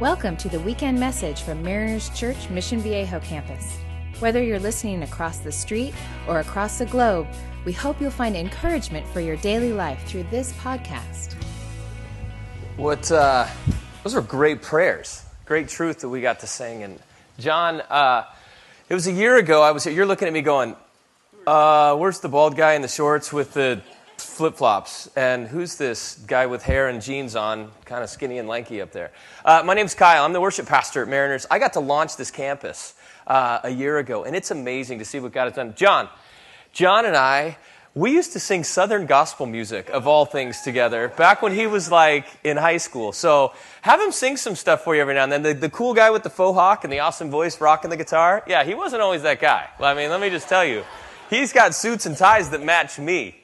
Welcome to the weekend message from Mariners Church Mission Viejo campus. Whether you're listening across the street or across the globe, we hope you'll find encouragement for your daily life through this podcast. What uh, those were great prayers, great truth that we got to sing. And John, uh, it was a year ago. I was you're looking at me going, uh, "Where's the bald guy in the shorts with the flip flops. And who's this guy with hair and jeans on, kind of skinny and lanky up there? Uh, my name's Kyle. I'm the worship pastor at Mariners. I got to launch this campus uh, a year ago, and it's amazing to see what God has done. John, John and I, we used to sing Southern gospel music, of all things, together back when he was like in high school. So have him sing some stuff for you every now and then. The, the cool guy with the faux hawk and the awesome voice rocking the guitar, yeah, he wasn't always that guy. I mean, let me just tell you, he's got suits and ties that match me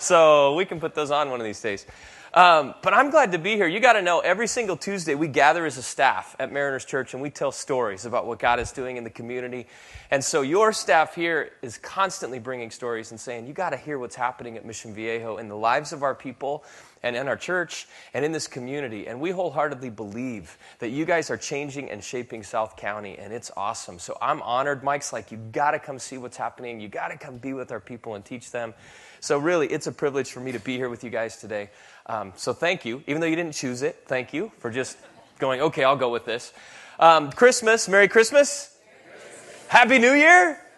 so we can put those on one of these days. Um, but I'm glad to be here. You got to know, every single Tuesday we gather as a staff at Mariners Church and we tell stories about what God is doing in the community. And so your staff here is constantly bringing stories and saying, you got to hear what's happening at Mission Viejo in the lives of our people and in our church and in this community. And we wholeheartedly believe that you guys are changing and shaping South County, and it's awesome. So I'm honored. Mike's like, you got to come see what's happening. You got to come be with our people and teach them. So, really, it's a privilege for me to be here with you guys today. Um, so, thank you. Even though you didn't choose it, thank you for just going, okay, I'll go with this. Um, Christmas, Merry Christmas. Merry Christmas. Happy New Year.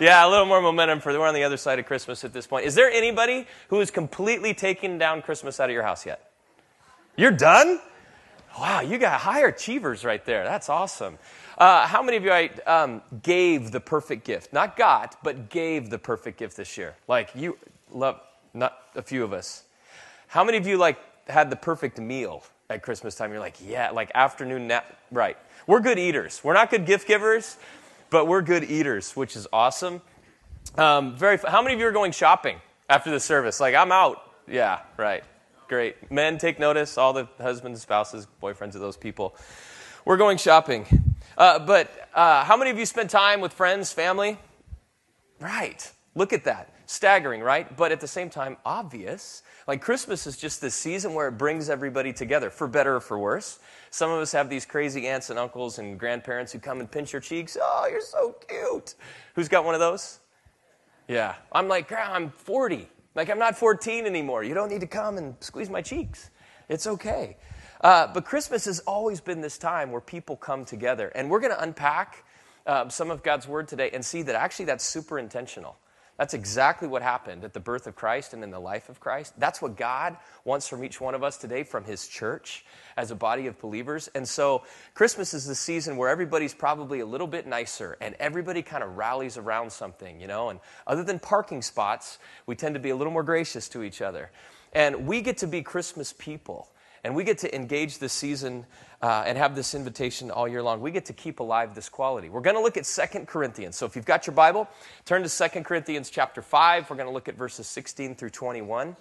Yeah, a little more momentum for we're on the other side of Christmas at this point. Is there anybody who is completely taking down Christmas out of your house yet? You're done? Wow, you got higher achievers right there. That's awesome. Uh, how many of you um, gave the perfect gift? Not got, but gave the perfect gift this year. Like you love, not a few of us. How many of you like had the perfect meal at Christmas time? You're like, yeah, like afternoon nap. Right. We're good eaters. We're not good gift givers, but we're good eaters, which is awesome. Um, very. How many of you are going shopping after the service? Like I'm out. Yeah, right. Great. Men, take notice. All the husbands, spouses, boyfriends of those people. We're going shopping. Uh, but uh, how many of you spend time with friends, family? Right. Look at that. Staggering, right? But at the same time, obvious. Like Christmas is just this season where it brings everybody together, for better or for worse. Some of us have these crazy aunts and uncles and grandparents who come and pinch your cheeks. Oh, you're so cute. Who's got one of those? Yeah. I'm like, I'm 40. Like, I'm not 14 anymore. You don't need to come and squeeze my cheeks. It's okay. Uh, but Christmas has always been this time where people come together. And we're going to unpack uh, some of God's word today and see that actually that's super intentional. That's exactly what happened at the birth of Christ and in the life of Christ. That's what God wants from each one of us today, from His church as a body of believers. And so, Christmas is the season where everybody's probably a little bit nicer and everybody kind of rallies around something, you know. And other than parking spots, we tend to be a little more gracious to each other. And we get to be Christmas people. And we get to engage this season uh, and have this invitation all year long. We get to keep alive this quality. We're going to look at Second Corinthians. So if you've got your Bible, turn to Second Corinthians chapter 5. We're going to look at verses 16 through 21.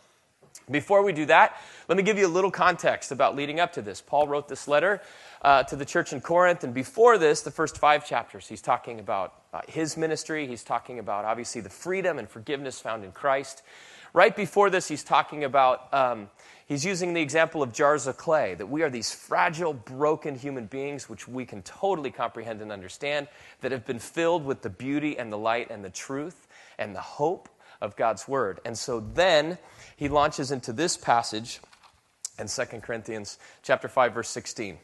Before we do that, let me give you a little context about leading up to this. Paul wrote this letter uh, to the church in Corinth, and before this, the first five chapters, he's talking about uh, his ministry. He's talking about, obviously, the freedom and forgiveness found in Christ. Right before this, he's talking about um, He's using the example of jars of clay, that we are these fragile, broken human beings, which we can totally comprehend and understand, that have been filled with the beauty and the light and the truth and the hope of God's word. And so then he launches into this passage in 2 Corinthians chapter 5 verse 16.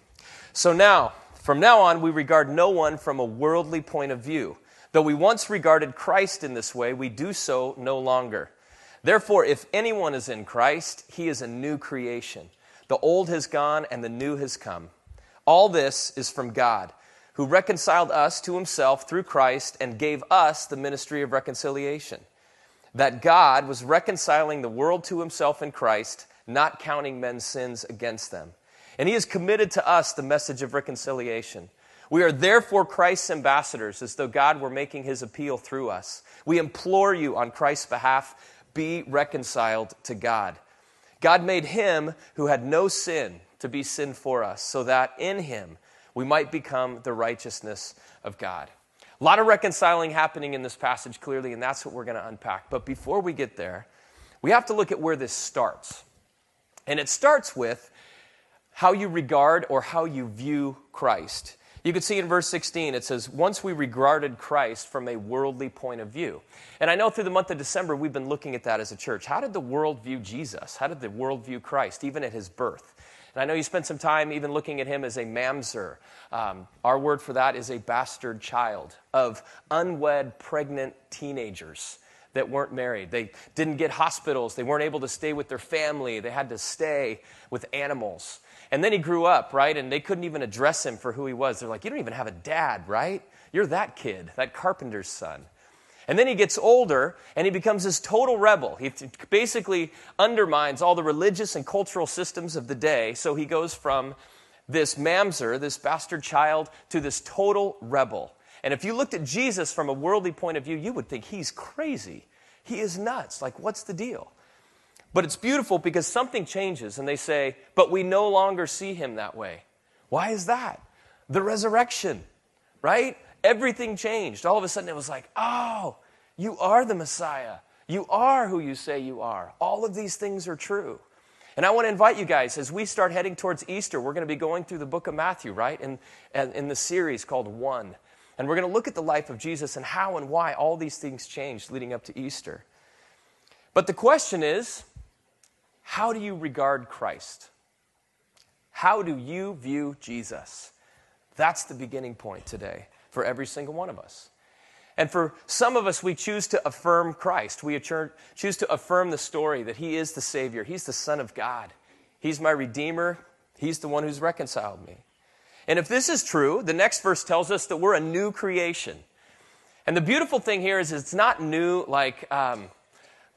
So now, from now on we regard no one from a worldly point of view. Though we once regarded Christ in this way, we do so no longer. Therefore, if anyone is in Christ, he is a new creation. The old has gone and the new has come. All this is from God, who reconciled us to himself through Christ and gave us the ministry of reconciliation. That God was reconciling the world to himself in Christ, not counting men's sins against them. And he has committed to us the message of reconciliation. We are therefore Christ's ambassadors, as though God were making his appeal through us. We implore you on Christ's behalf be reconciled to God. God made him who had no sin to be sin for us, so that in him we might become the righteousness of God. A lot of reconciling happening in this passage, clearly, and that's what we're going to unpack. But before we get there, we have to look at where this starts. And it starts with how you regard or how you view Christ. You can see in verse 16, it says, Once we regarded Christ from a worldly point of view. And I know through the month of December, we've been looking at that as a church. How did the world view Jesus? How did the world view Christ, even at his birth? And I know you spent some time even looking at him as a mamzer. Um, our word for that is a bastard child of unwed, pregnant teenagers that weren't married. They didn't get hospitals. They weren't able to stay with their family. They had to stay with animals. And then he grew up, right? And they couldn't even address him for who he was. They're like, You don't even have a dad, right? You're that kid, that carpenter's son. And then he gets older and he becomes this total rebel. He basically undermines all the religious and cultural systems of the day. So he goes from this mamzer, this bastard child, to this total rebel. And if you looked at Jesus from a worldly point of view, you would think he's crazy. He is nuts. Like, what's the deal? But it's beautiful because something changes and they say, but we no longer see him that way. Why is that? The resurrection, right? Everything changed. All of a sudden it was like, oh, you are the Messiah. You are who you say you are. All of these things are true. And I want to invite you guys, as we start heading towards Easter, we're going to be going through the book of Matthew, right? In, in the series called One. And we're going to look at the life of Jesus and how and why all these things changed leading up to Easter. But the question is, how do you regard Christ? How do you view Jesus? That's the beginning point today for every single one of us. And for some of us, we choose to affirm Christ. We choose to affirm the story that He is the Savior, He's the Son of God, He's my Redeemer, He's the one who's reconciled me. And if this is true, the next verse tells us that we're a new creation. And the beautiful thing here is it's not new like um,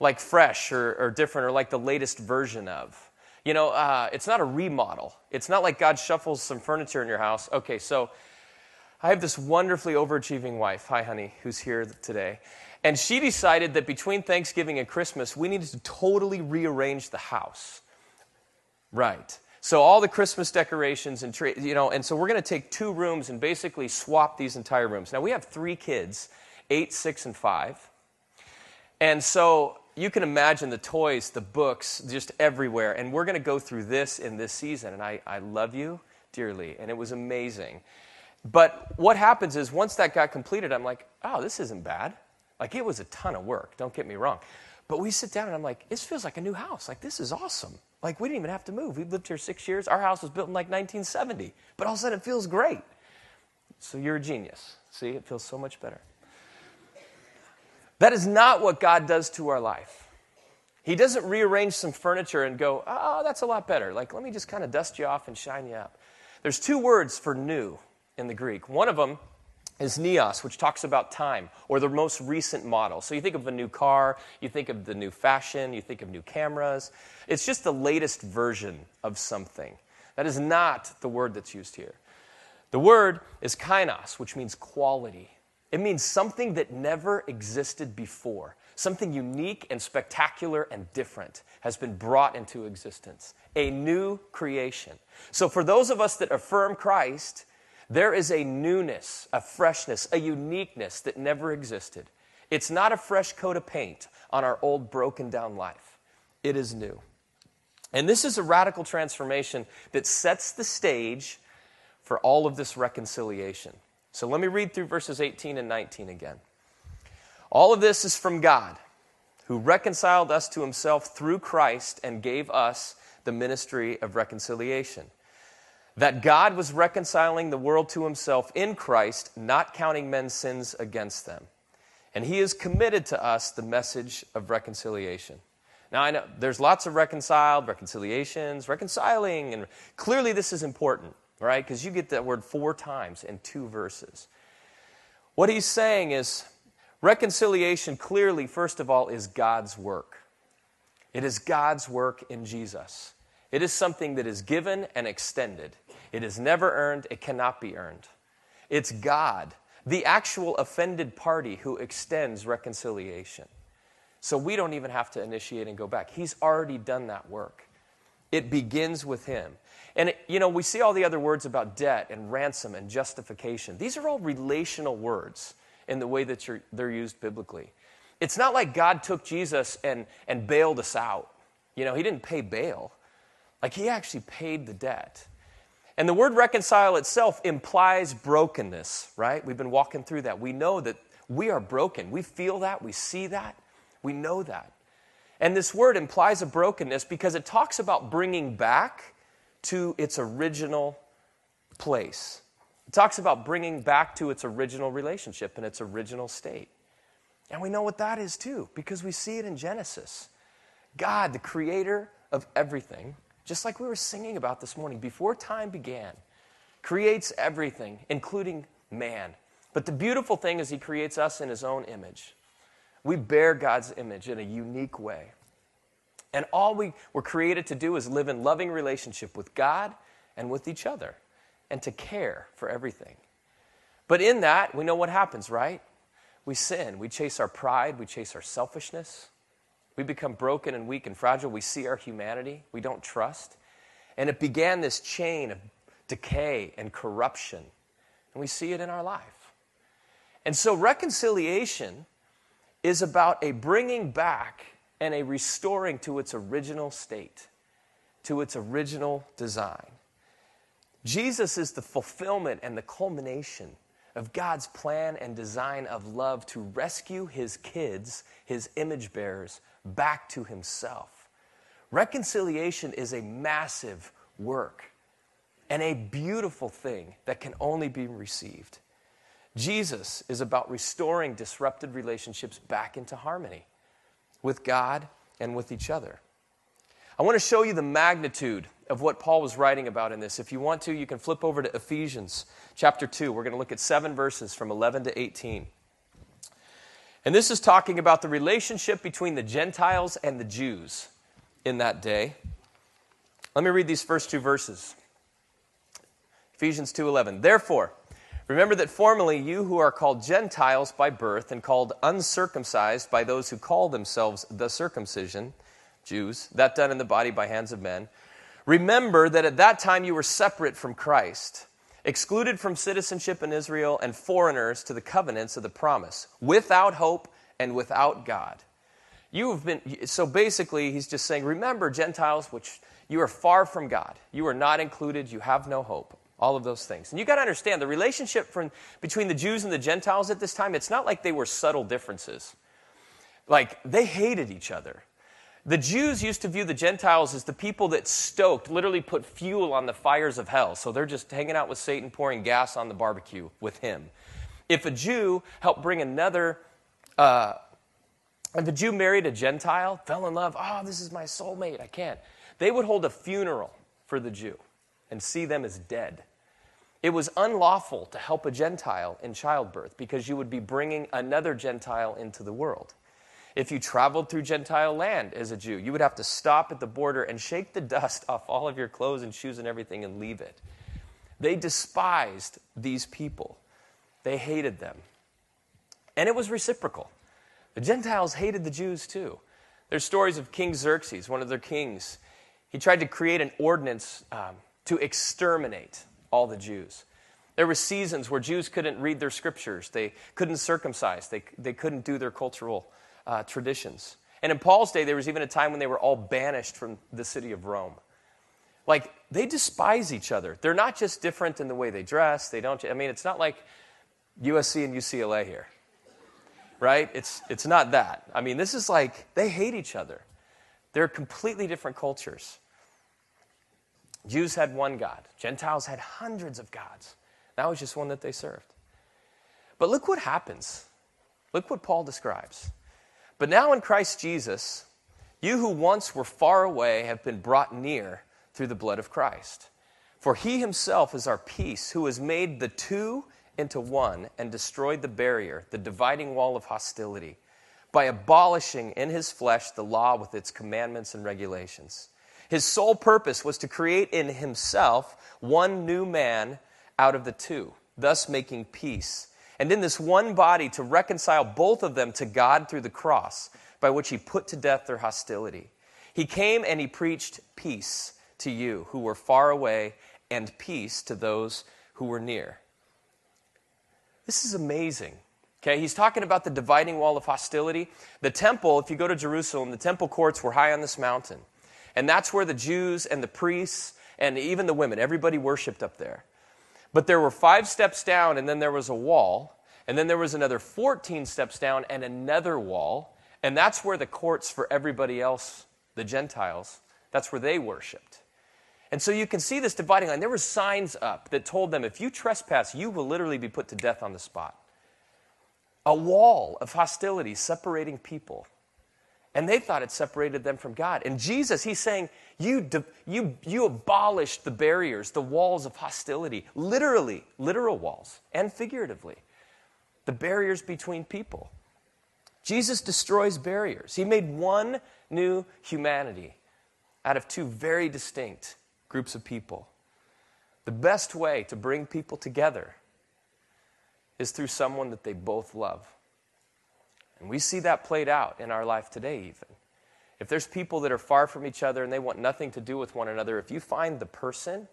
like fresh or, or different or like the latest version of. You know, uh, it's not a remodel. It's not like God shuffles some furniture in your house. Okay, so I have this wonderfully overachieving wife, hi honey, who's here today. And she decided that between Thanksgiving and Christmas, we needed to totally rearrange the house. Right. So all the Christmas decorations and tree, you know, and so we're going to take two rooms and basically swap these entire rooms. Now we have three kids, eight, six, and five. And so you can imagine the toys, the books, just everywhere. And we're going to go through this in this season. And I, I love you dearly. And it was amazing. But what happens is once that got completed, I'm like, oh, this isn't bad. Like it was a ton of work, don't get me wrong. But we sit down and I'm like, this feels like a new house. Like this is awesome. Like we didn't even have to move. We've lived here six years. Our house was built in like 1970. But all of a sudden it feels great. So you're a genius. See, it feels so much better. That is not what God does to our life. He doesn't rearrange some furniture and go, oh, that's a lot better. Like, let me just kind of dust you off and shine you up. There's two words for new in the Greek. One of them is neos, which talks about time or the most recent model. So you think of a new car, you think of the new fashion, you think of new cameras. It's just the latest version of something. That is not the word that's used here. The word is kainos, which means quality. It means something that never existed before. Something unique and spectacular and different has been brought into existence. A new creation. So, for those of us that affirm Christ, there is a newness, a freshness, a uniqueness that never existed. It's not a fresh coat of paint on our old broken down life, it is new. And this is a radical transformation that sets the stage for all of this reconciliation. So let me read through verses 18 and 19 again. All of this is from God, who reconciled us to himself through Christ and gave us the ministry of reconciliation. That God was reconciling the world to himself in Christ, not counting men's sins against them. And he has committed to us the message of reconciliation. Now, I know there's lots of reconciled, reconciliations, reconciling, and clearly this is important right? Because you get that word four times in two verses. What he's saying is reconciliation, clearly, first of all, is God's work. It is God's work in Jesus. It is something that is given and extended. It is never earned, it cannot be earned. It's God, the actual offended party, who extends reconciliation. So we don't even have to initiate and go back. He's already done that work. It begins with Him. And, you know, we see all the other words about debt and ransom and justification. These are all relational words in the way that they're used biblically. It's not like God took Jesus and, and bailed us out. You know, He didn't pay bail. Like, He actually paid the debt. And the word reconcile itself implies brokenness, right? We've been walking through that. We know that we are broken. We feel that. We see that. We know that. And this word implies a brokenness because it talks about bringing back to its original place. It talks about bringing back to its original relationship and its original state. And we know what that is too because we see it in Genesis. God, the creator of everything, just like we were singing about this morning, before time began, creates everything, including man. But the beautiful thing is, he creates us in his own image. We bear God's image in a unique way. And all we were created to do is live in loving relationship with God and with each other and to care for everything. But in that, we know what happens, right? We sin. We chase our pride. We chase our selfishness. We become broken and weak and fragile. We see our humanity. We don't trust. And it began this chain of decay and corruption. And we see it in our life. And so reconciliation is about a bringing back and a restoring to its original state, to its original design. Jesus is the fulfillment and the culmination of God's plan and design of love to rescue his kids, his image bearers, back to himself. Reconciliation is a massive work and a beautiful thing that can only be received. Jesus is about restoring disrupted relationships back into harmony with God and with each other. I want to show you the magnitude of what Paul was writing about in this. If you want to, you can flip over to Ephesians chapter 2. We're going to look at seven verses from 11 to 18. And this is talking about the relationship between the Gentiles and the Jews in that day. Let me read these first two verses. Ephesians 2:11. Therefore, Remember that formerly you who are called Gentiles by birth and called uncircumcised by those who call themselves the circumcision, Jews, that done in the body by hands of men, remember that at that time you were separate from Christ, excluded from citizenship in Israel and foreigners to the covenants of the promise, without hope and without God. You have been, so basically, he's just saying, remember, Gentiles, which you are far from God. You are not included. You have no hope. All of those things. And you got to understand the relationship from, between the Jews and the Gentiles at this time, it's not like they were subtle differences. Like, they hated each other. The Jews used to view the Gentiles as the people that stoked, literally put fuel on the fires of hell. So they're just hanging out with Satan, pouring gas on the barbecue with him. If a Jew helped bring another, uh, if a Jew married a Gentile, fell in love, oh, this is my soulmate, I can't. They would hold a funeral for the Jew and see them as dead. It was unlawful to help a Gentile in childbirth because you would be bringing another Gentile into the world. If you traveled through Gentile land as a Jew, you would have to stop at the border and shake the dust off all of your clothes and shoes and everything and leave it. They despised these people, they hated them. And it was reciprocal. The Gentiles hated the Jews too. There's stories of King Xerxes, one of their kings. He tried to create an ordinance um, to exterminate all the Jews. There were seasons where Jews couldn't read their scriptures, they couldn't circumcise, they, they couldn't do their cultural uh, traditions. And in Paul's day, there was even a time when they were all banished from the city of Rome. Like, they despise each other. They're not just different in the way they dress. They don't, I mean, it's not like USC and UCLA here, right? It's, it's not that. I mean, this is like they hate each other. They're completely different cultures. Jews had one God, Gentiles had hundreds of gods. That was just one that they served. But look what happens. Look what Paul describes. But now in Christ Jesus, you who once were far away have been brought near through the blood of Christ. For he himself is our peace, who has made the two into one and destroyed the barrier, the dividing wall of hostility, by abolishing in his flesh the law with its commandments and regulations his sole purpose was to create in himself one new man out of the two, thus making peace. And in this one body to reconcile both of them to God through the cross, by which he put to death their hostility. He came and he preached peace to you who were far away and peace to those who were near. This is amazing. Okay, he's talking about the dividing wall of hostility. The temple, if you go to Jerusalem, the temple courts were high on this mountain. And that's where the Jews and the priests and even the women, everybody worshiped up there. But there were five steps down, and then there was a wall, and then there was another 14 steps down and another wall, and that's where the courts for everybody else, the Gentiles, that's where they worshiped. And so you can see this dividing line. There were signs up that told them if you trespass, you will literally be put to death on the spot. A wall of hostility separating people. And they thought it separated them from God. And Jesus, he's saying, you, you, you abolished the barriers, the walls of hostility, literally, literal walls, and figuratively, the barriers between people. Jesus destroys barriers. He made one new humanity out of two very distinct groups of people. The best way to bring people together is through someone that they both love. And we see that played out in our life today, even. If there's people that are far from each other and they want nothing to do with one another, if you find the person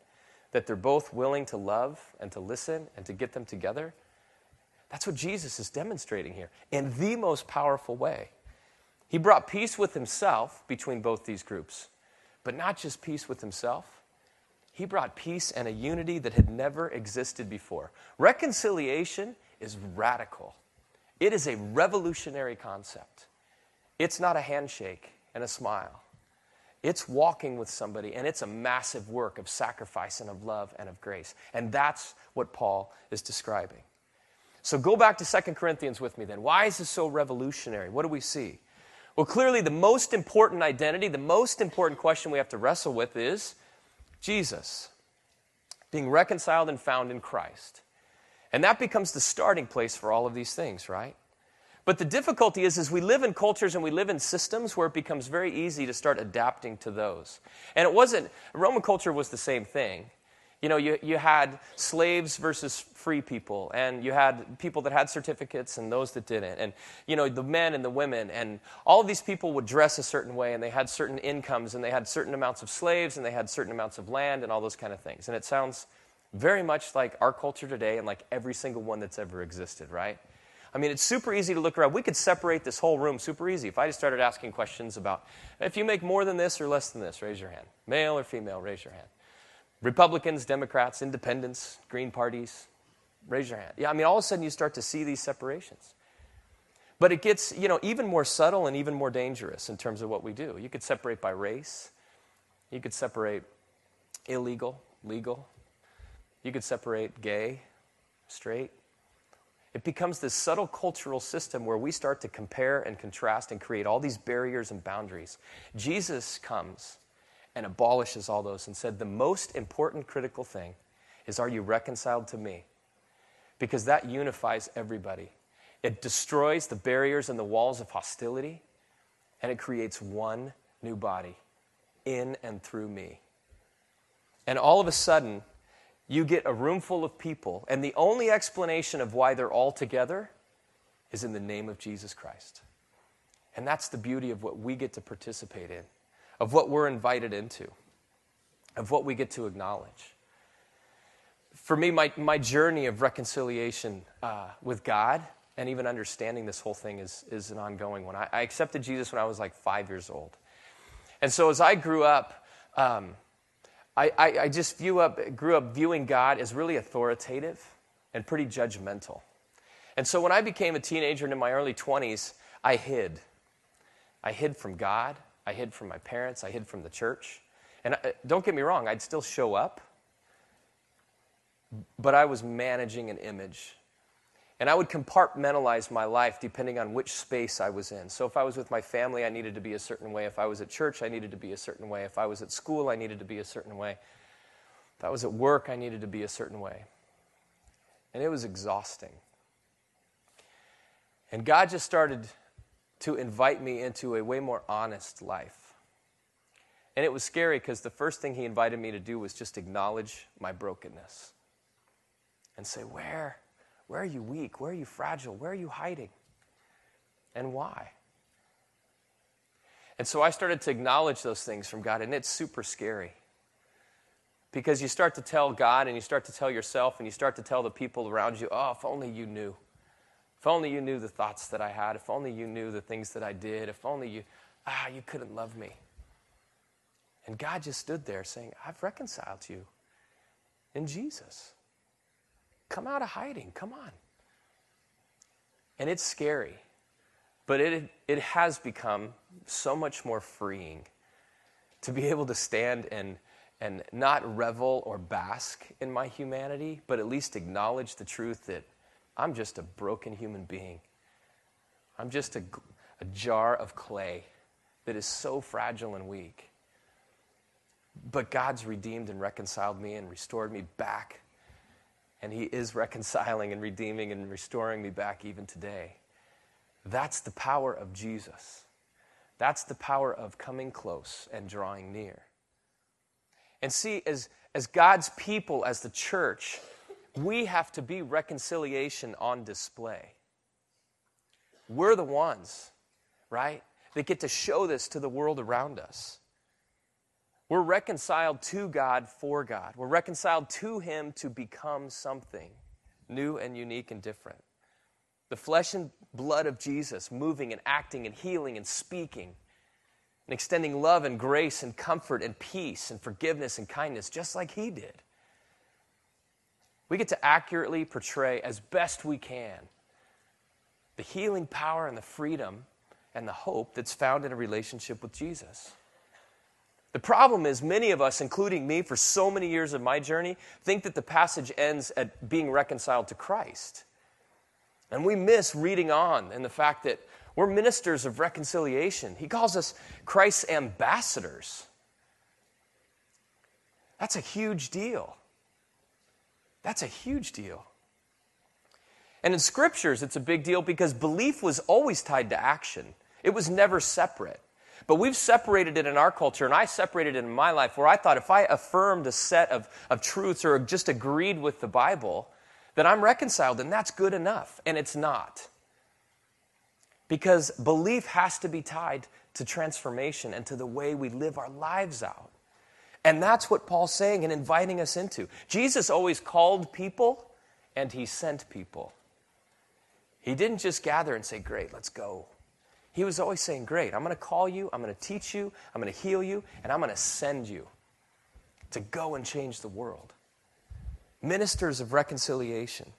that they're both willing to love and to listen and to get them together, that's what Jesus is demonstrating here in the most powerful way. He brought peace with himself between both these groups, but not just peace with himself. He brought peace and a unity that had never existed before. Reconciliation is radical, it is a revolutionary concept. It's not a handshake, and a smile. It's walking with somebody, and it's a massive work of sacrifice and of love and of grace. And that's what Paul is describing. So go back to 2 Corinthians with me then. Why is this so revolutionary? What do we see? Well, clearly, the most important identity, the most important question we have to wrestle with is Jesus, being reconciled and found in Christ. And that becomes the starting place for all of these things, right? But the difficulty is, is we live in cultures and we live in systems where it becomes very easy to start adapting to those. And it wasn't, Roman culture was the same thing. You know, you, you had slaves versus free people, and you had people that had certificates and those that didn't. And, you know, the men and the women, and all of these people would dress a certain way, and they had certain incomes, and they had certain amounts of slaves, and they had certain amounts of land, and all those kind of things. And it sounds very much like our culture today and like every single one that's ever existed, right? I mean, it's super easy to look around. We could separate this whole room super easy. If I just started asking questions about if you make more than this or less than this, raise your hand. Male or female, raise your hand. Republicans, Democrats, independents, Green parties, raise your hand. Yeah, I mean, all of a sudden you start to see these separations. But it gets, you know, even more subtle and even more dangerous in terms of what we do. You could separate by race. You could separate illegal, legal. You could separate gay, straight, it becomes this subtle cultural system where we start to compare and contrast and create all these barriers and boundaries. Jesus comes and abolishes all those and said, The most important critical thing is are you reconciled to me? Because that unifies everybody. It destroys the barriers and the walls of hostility, and it creates one new body in and through me. And all of a sudden, you get a room full of people, and the only explanation of why they're all together is in the name of Jesus Christ. And that's the beauty of what we get to participate in, of what we're invited into, of what we get to acknowledge. For me, my, my journey of reconciliation uh, with God and even understanding this whole thing is, is an ongoing one. I, I, accepted Jesus when I was like five years old. And so as I grew up, um, I, I, I just view up, grew up viewing God as really authoritative and pretty judgmental. And so when I became a teenager and in my early 20s, I hid. I hid from God. I hid from my parents. I hid from the church. And I, don't get me wrong, I'd still show up, but I was managing an image and I would compartmentalize my life depending on which space I was in. So if I was with my family, I needed to be a certain way. If I was at church, I needed to be a certain way. If I was at school, I needed to be a certain way. If I was at work, I needed to be a certain way. And it was exhausting. And God just started to invite me into a way more honest life. And it was scary because the first thing He invited me to do was just acknowledge my brokenness and say, Where? Where are you weak? Where are you fragile? Where are you hiding? And why? And so I started to acknowledge those things from God, and it's super scary. Because you start to tell God and you start to tell yourself and you start to tell the people around you, oh, if only you knew. If only you knew the thoughts that I had. If only you knew the things that I did. If only you, ah, you couldn't love me. And God just stood there saying, I've reconciled you in Jesus. Come out of hiding. Come on. And it's scary, but it, it has become so much more freeing to be able to stand and, and not revel or bask in my humanity, but at least acknowledge the truth that I'm just a broken human being. I'm just a, a jar of clay that is so fragile and weak. But God's redeemed and reconciled me and restored me back. And He is reconciling and redeeming and restoring me back even today. That's the power of Jesus. That's the power of coming close and drawing near. And see, as, as God's people, as the church, we have to be reconciliation on display. We're the ones, right, that get to show this to the world around us. We're reconciled to God for God. We're reconciled to Him to become something new and unique and different. The flesh and blood of Jesus moving and acting and healing and speaking and extending love and grace and comfort and peace and forgiveness and kindness just like He did. We get to accurately portray as best we can the healing power and the freedom and the hope that's found in a relationship with Jesus. The problem is, many of us, including me, for so many years of my journey, think that the passage ends at being reconciled to Christ. And we miss reading on and the fact that we're ministers of reconciliation. He calls us Christ's ambassadors. That's a huge deal. That's a huge deal. And in scriptures, it's a big deal because belief was always tied to action, it was never separate. But we've separated it in our culture, and I separated it in my life where I thought if I affirmed a set of, of truths or just agreed with the Bible, that I'm reconciled, and that's good enough. And it's not. Because belief has to be tied to transformation and to the way we live our lives out. And that's what Paul's saying and inviting us into. Jesus always called people and he sent people. He didn't just gather and say, Great, let's go. He was always saying, Great, I'm going to call you, I'm going to teach you, I'm going to heal you, and I'm going to send you to go and change the world. Ministers of reconciliation.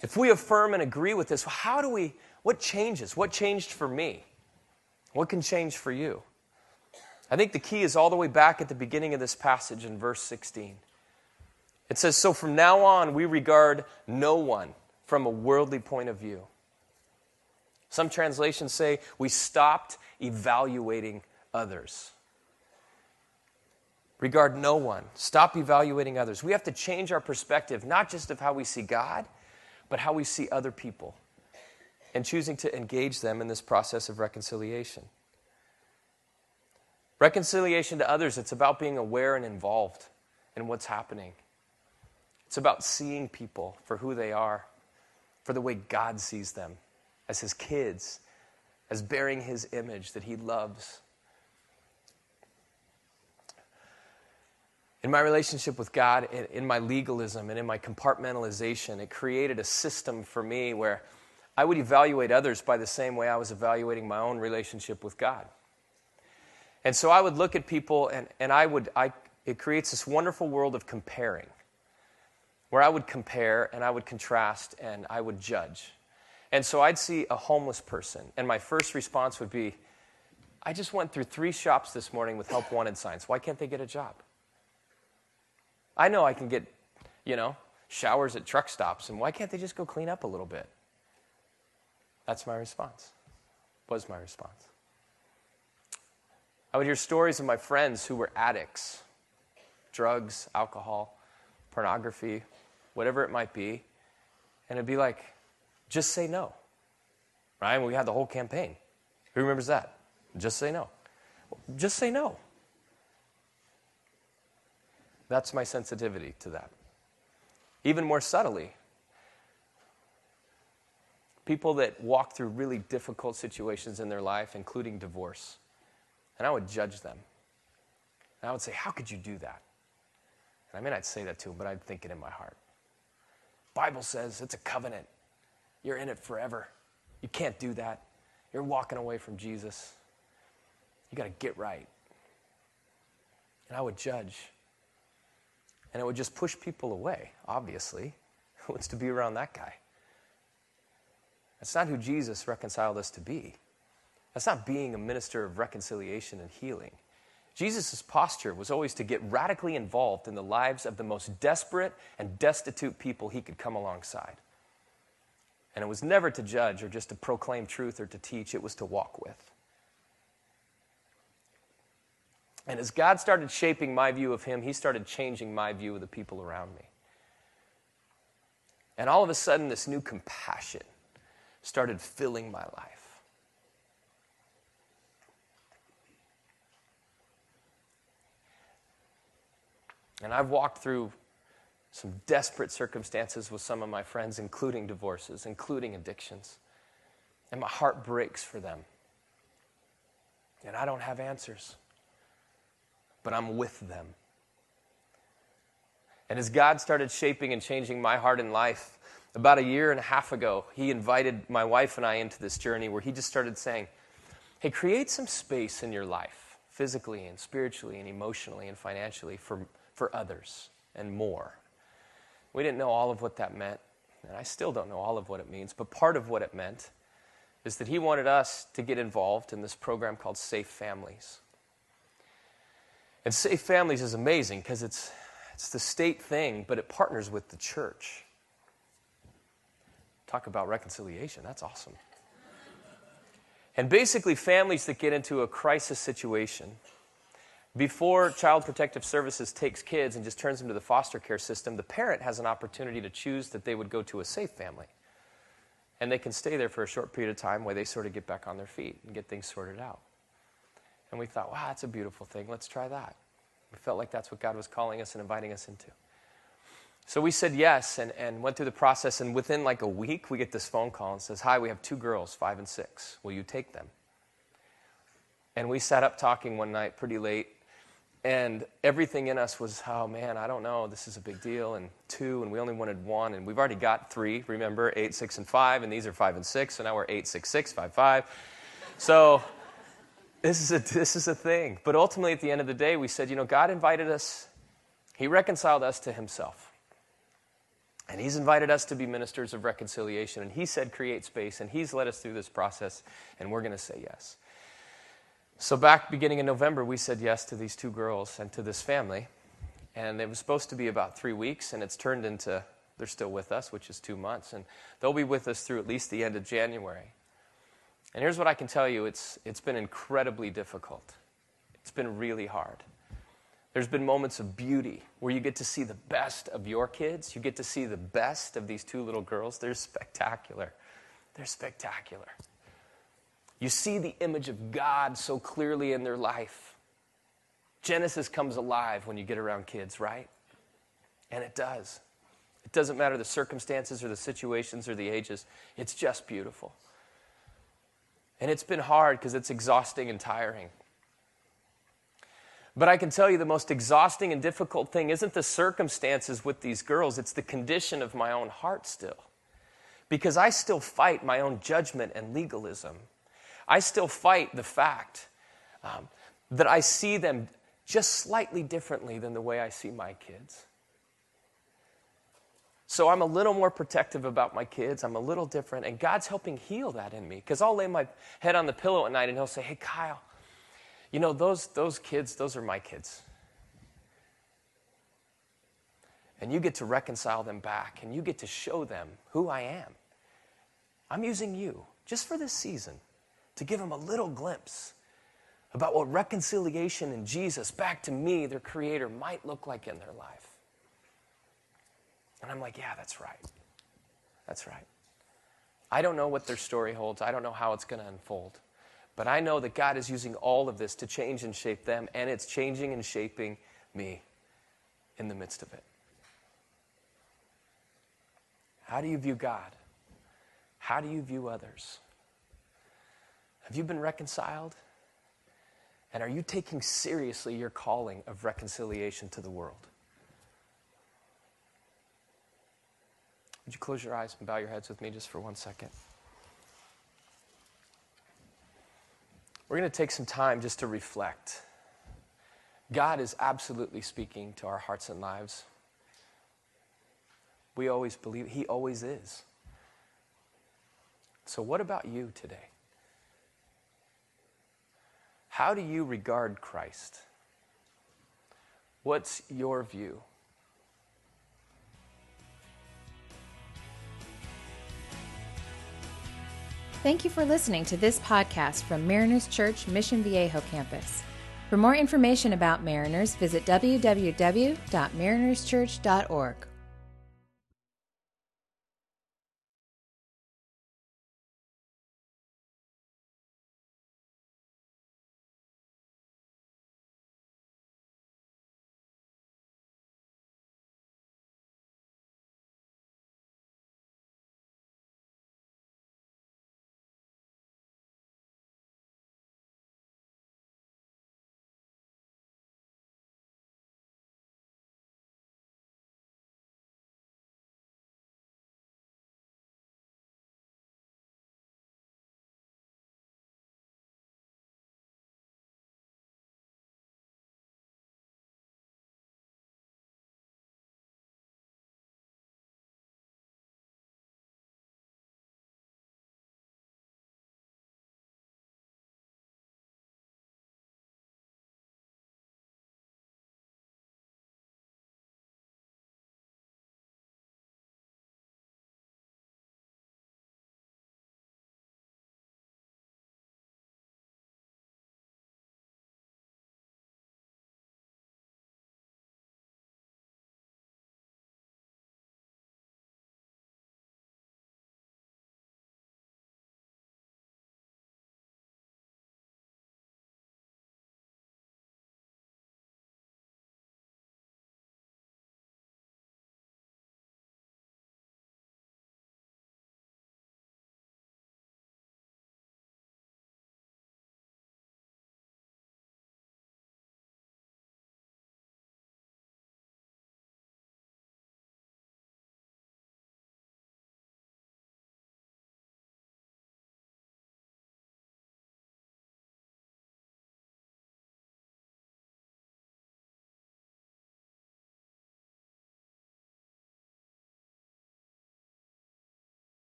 If we affirm and agree with this, how do we, what changes? What changed for me? What can change for you? I think the key is all the way back at the beginning of this passage in verse 16. It says, So from now on, we regard no one from a worldly point of view. Some translations say we stopped evaluating others. Regard no one. Stop evaluating others. We have to change our perspective, not just of how we see God, but how we see other people, and choosing to engage them in this process of reconciliation. Reconciliation to others, it's about being aware and involved in what's happening. It's about seeing people for who they are, for the way God sees them, as his kids, as bearing his image that he loves. In my relationship with God, in, my legalism and in my compartmentalization, it created a system for me where I would evaluate others by the same way I was evaluating my own relationship with God. And so I would look at people and, and I would, I, it creates this wonderful world of comparing, where I would compare and I would contrast and I would judge. And so I'd see a homeless person, and my first response would be, I just went through three shops this morning with help wanted signs. Why can't they get a job? I know I can get, you know, showers at truck stops, and why can't they just go clean up a little bit? That's my response. Was my response. I would hear stories of my friends who were addicts drugs, alcohol, pornography, whatever it might be. And it'd be like, just say no. Right? We had the whole campaign. Who remembers that? Just say no. Just say no. That's my sensitivity to that. Even more subtly, people that walk through really difficult situations in their life, including divorce and I would judge them. And I would say, How could you do that? And I mean, I'd say that to them, but I'd think it in my heart. Bible says it's a covenant. You're in it forever. You can't do that. You're walking away from Jesus. You got to get right. and I would judge. And it would just push people away, obviously. Who wants to be around that guy? That's not who Jesus reconciled us to be. That's not being a minister of reconciliation and healing. Jesus' posture was always to get radically involved in the lives of the most desperate and destitute people he could come alongside. And it was never to judge or just to proclaim truth or to teach, it was to walk with. And as God started shaping my view of him, he started changing my view of the people around me. And all of a sudden, this new compassion started filling my life. And I've walked through some desperate circumstances with some of my friends, including divorces, including addictions. And my heart breaks for them. And I don't have answers, but I'm with them. And as God started shaping and changing my heart and life, about a year and a half ago, He invited my wife and I into this journey where He just started saying, Hey, create some space in your life, physically and spiritually and emotionally and financially, for, for others and more. We didn't know all of what that meant, and I still don't know all of what it means, but part of what it meant is that He wanted us to get involved in this program called Safe Families. And Safe Families is amazing because it's, it's the state thing, but it partners with the church. Talk about reconciliation. That's awesome. And basically, families that get into a crisis situation, before Child Protective Services takes kids and just turns them to the foster care system, the parent has an opportunity to choose that they would go to a safe family. And they can stay there for a short period of time while they sort of get back on their feet and get things sorted out. And we thought, wow, that's a beautiful thing. Let's try that. We felt like that's what God was calling us and inviting us into. So we said yes and, and went through the process. And within like a week, we get this phone call and says, Hi, we have two girls, five and six. Will you take them? And we sat up talking one night pretty late. And everything in us was, oh man, I don't know, this is a big deal. And two, and we only wanted one. And we've already got three, remember, eight, six, and five. And these are five and six. So now we're eight, six, six, five, five. So this is a, this is a thing. But ultimately, at the end of the day, we said, you know, God invited us, He reconciled us to Himself. And he's invited us to be ministers of reconciliation. And he said, create space. And he's led us through this process. And we're going to say yes. So, back beginning in November, we said yes to these two girls and to this family. And it was supposed to be about three weeks. And it's turned into, they're still with us, which is two months. And they'll be with us through at least the end of January. And here's what I can tell you it's, it's been incredibly difficult, it's been really hard. There's been moments of beauty where you get to see the best of your kids. You get to see the best of these two little girls. They're spectacular. They're spectacular. You see the image of God so clearly in their life. Genesis comes alive when you get around kids, right? And it does. It doesn't matter the circumstances or the situations or the ages, it's just beautiful. And it's been hard because it's exhausting and tiring. But I can tell you the most exhausting and difficult thing isn't the circumstances with these girls, it's the condition of my own heart still. Because I still fight my own judgment and legalism. I still fight the fact um, that I see them just slightly differently than the way I see my kids. So I'm a little more protective about my kids. I'm a little different. And God's helping heal that in me. Because I'll lay my head on the pillow at night and He'll say, Hey, Kyle, you know, those, those kids, those are my kids. And you get to reconcile them back and you get to show them who I am. I'm using you just for this season to give them a little glimpse about what reconciliation in Jesus back to me, their creator, might look like in their life. And I'm like, yeah, that's right. That's right. I don't know what their story holds, I don't know how it's going to unfold. But I know that God is using all of this to change and shape them, and it's changing and shaping me in the midst of it. How do you view God? How do you view others? Have you been reconciled? And are you taking seriously your calling of reconciliation to the world? Would you close your eyes and bow your heads with me just for one second? We're going to take some time just to reflect God is absolutely speaking to our hearts and lives. We always believe He always is. So, what about you today? How do you regard Christ? What's your view? Thank you for listening to this podcast from Mariners Church Mission Viejo campus. For more information about Mariners, visit www.marinerschurch.org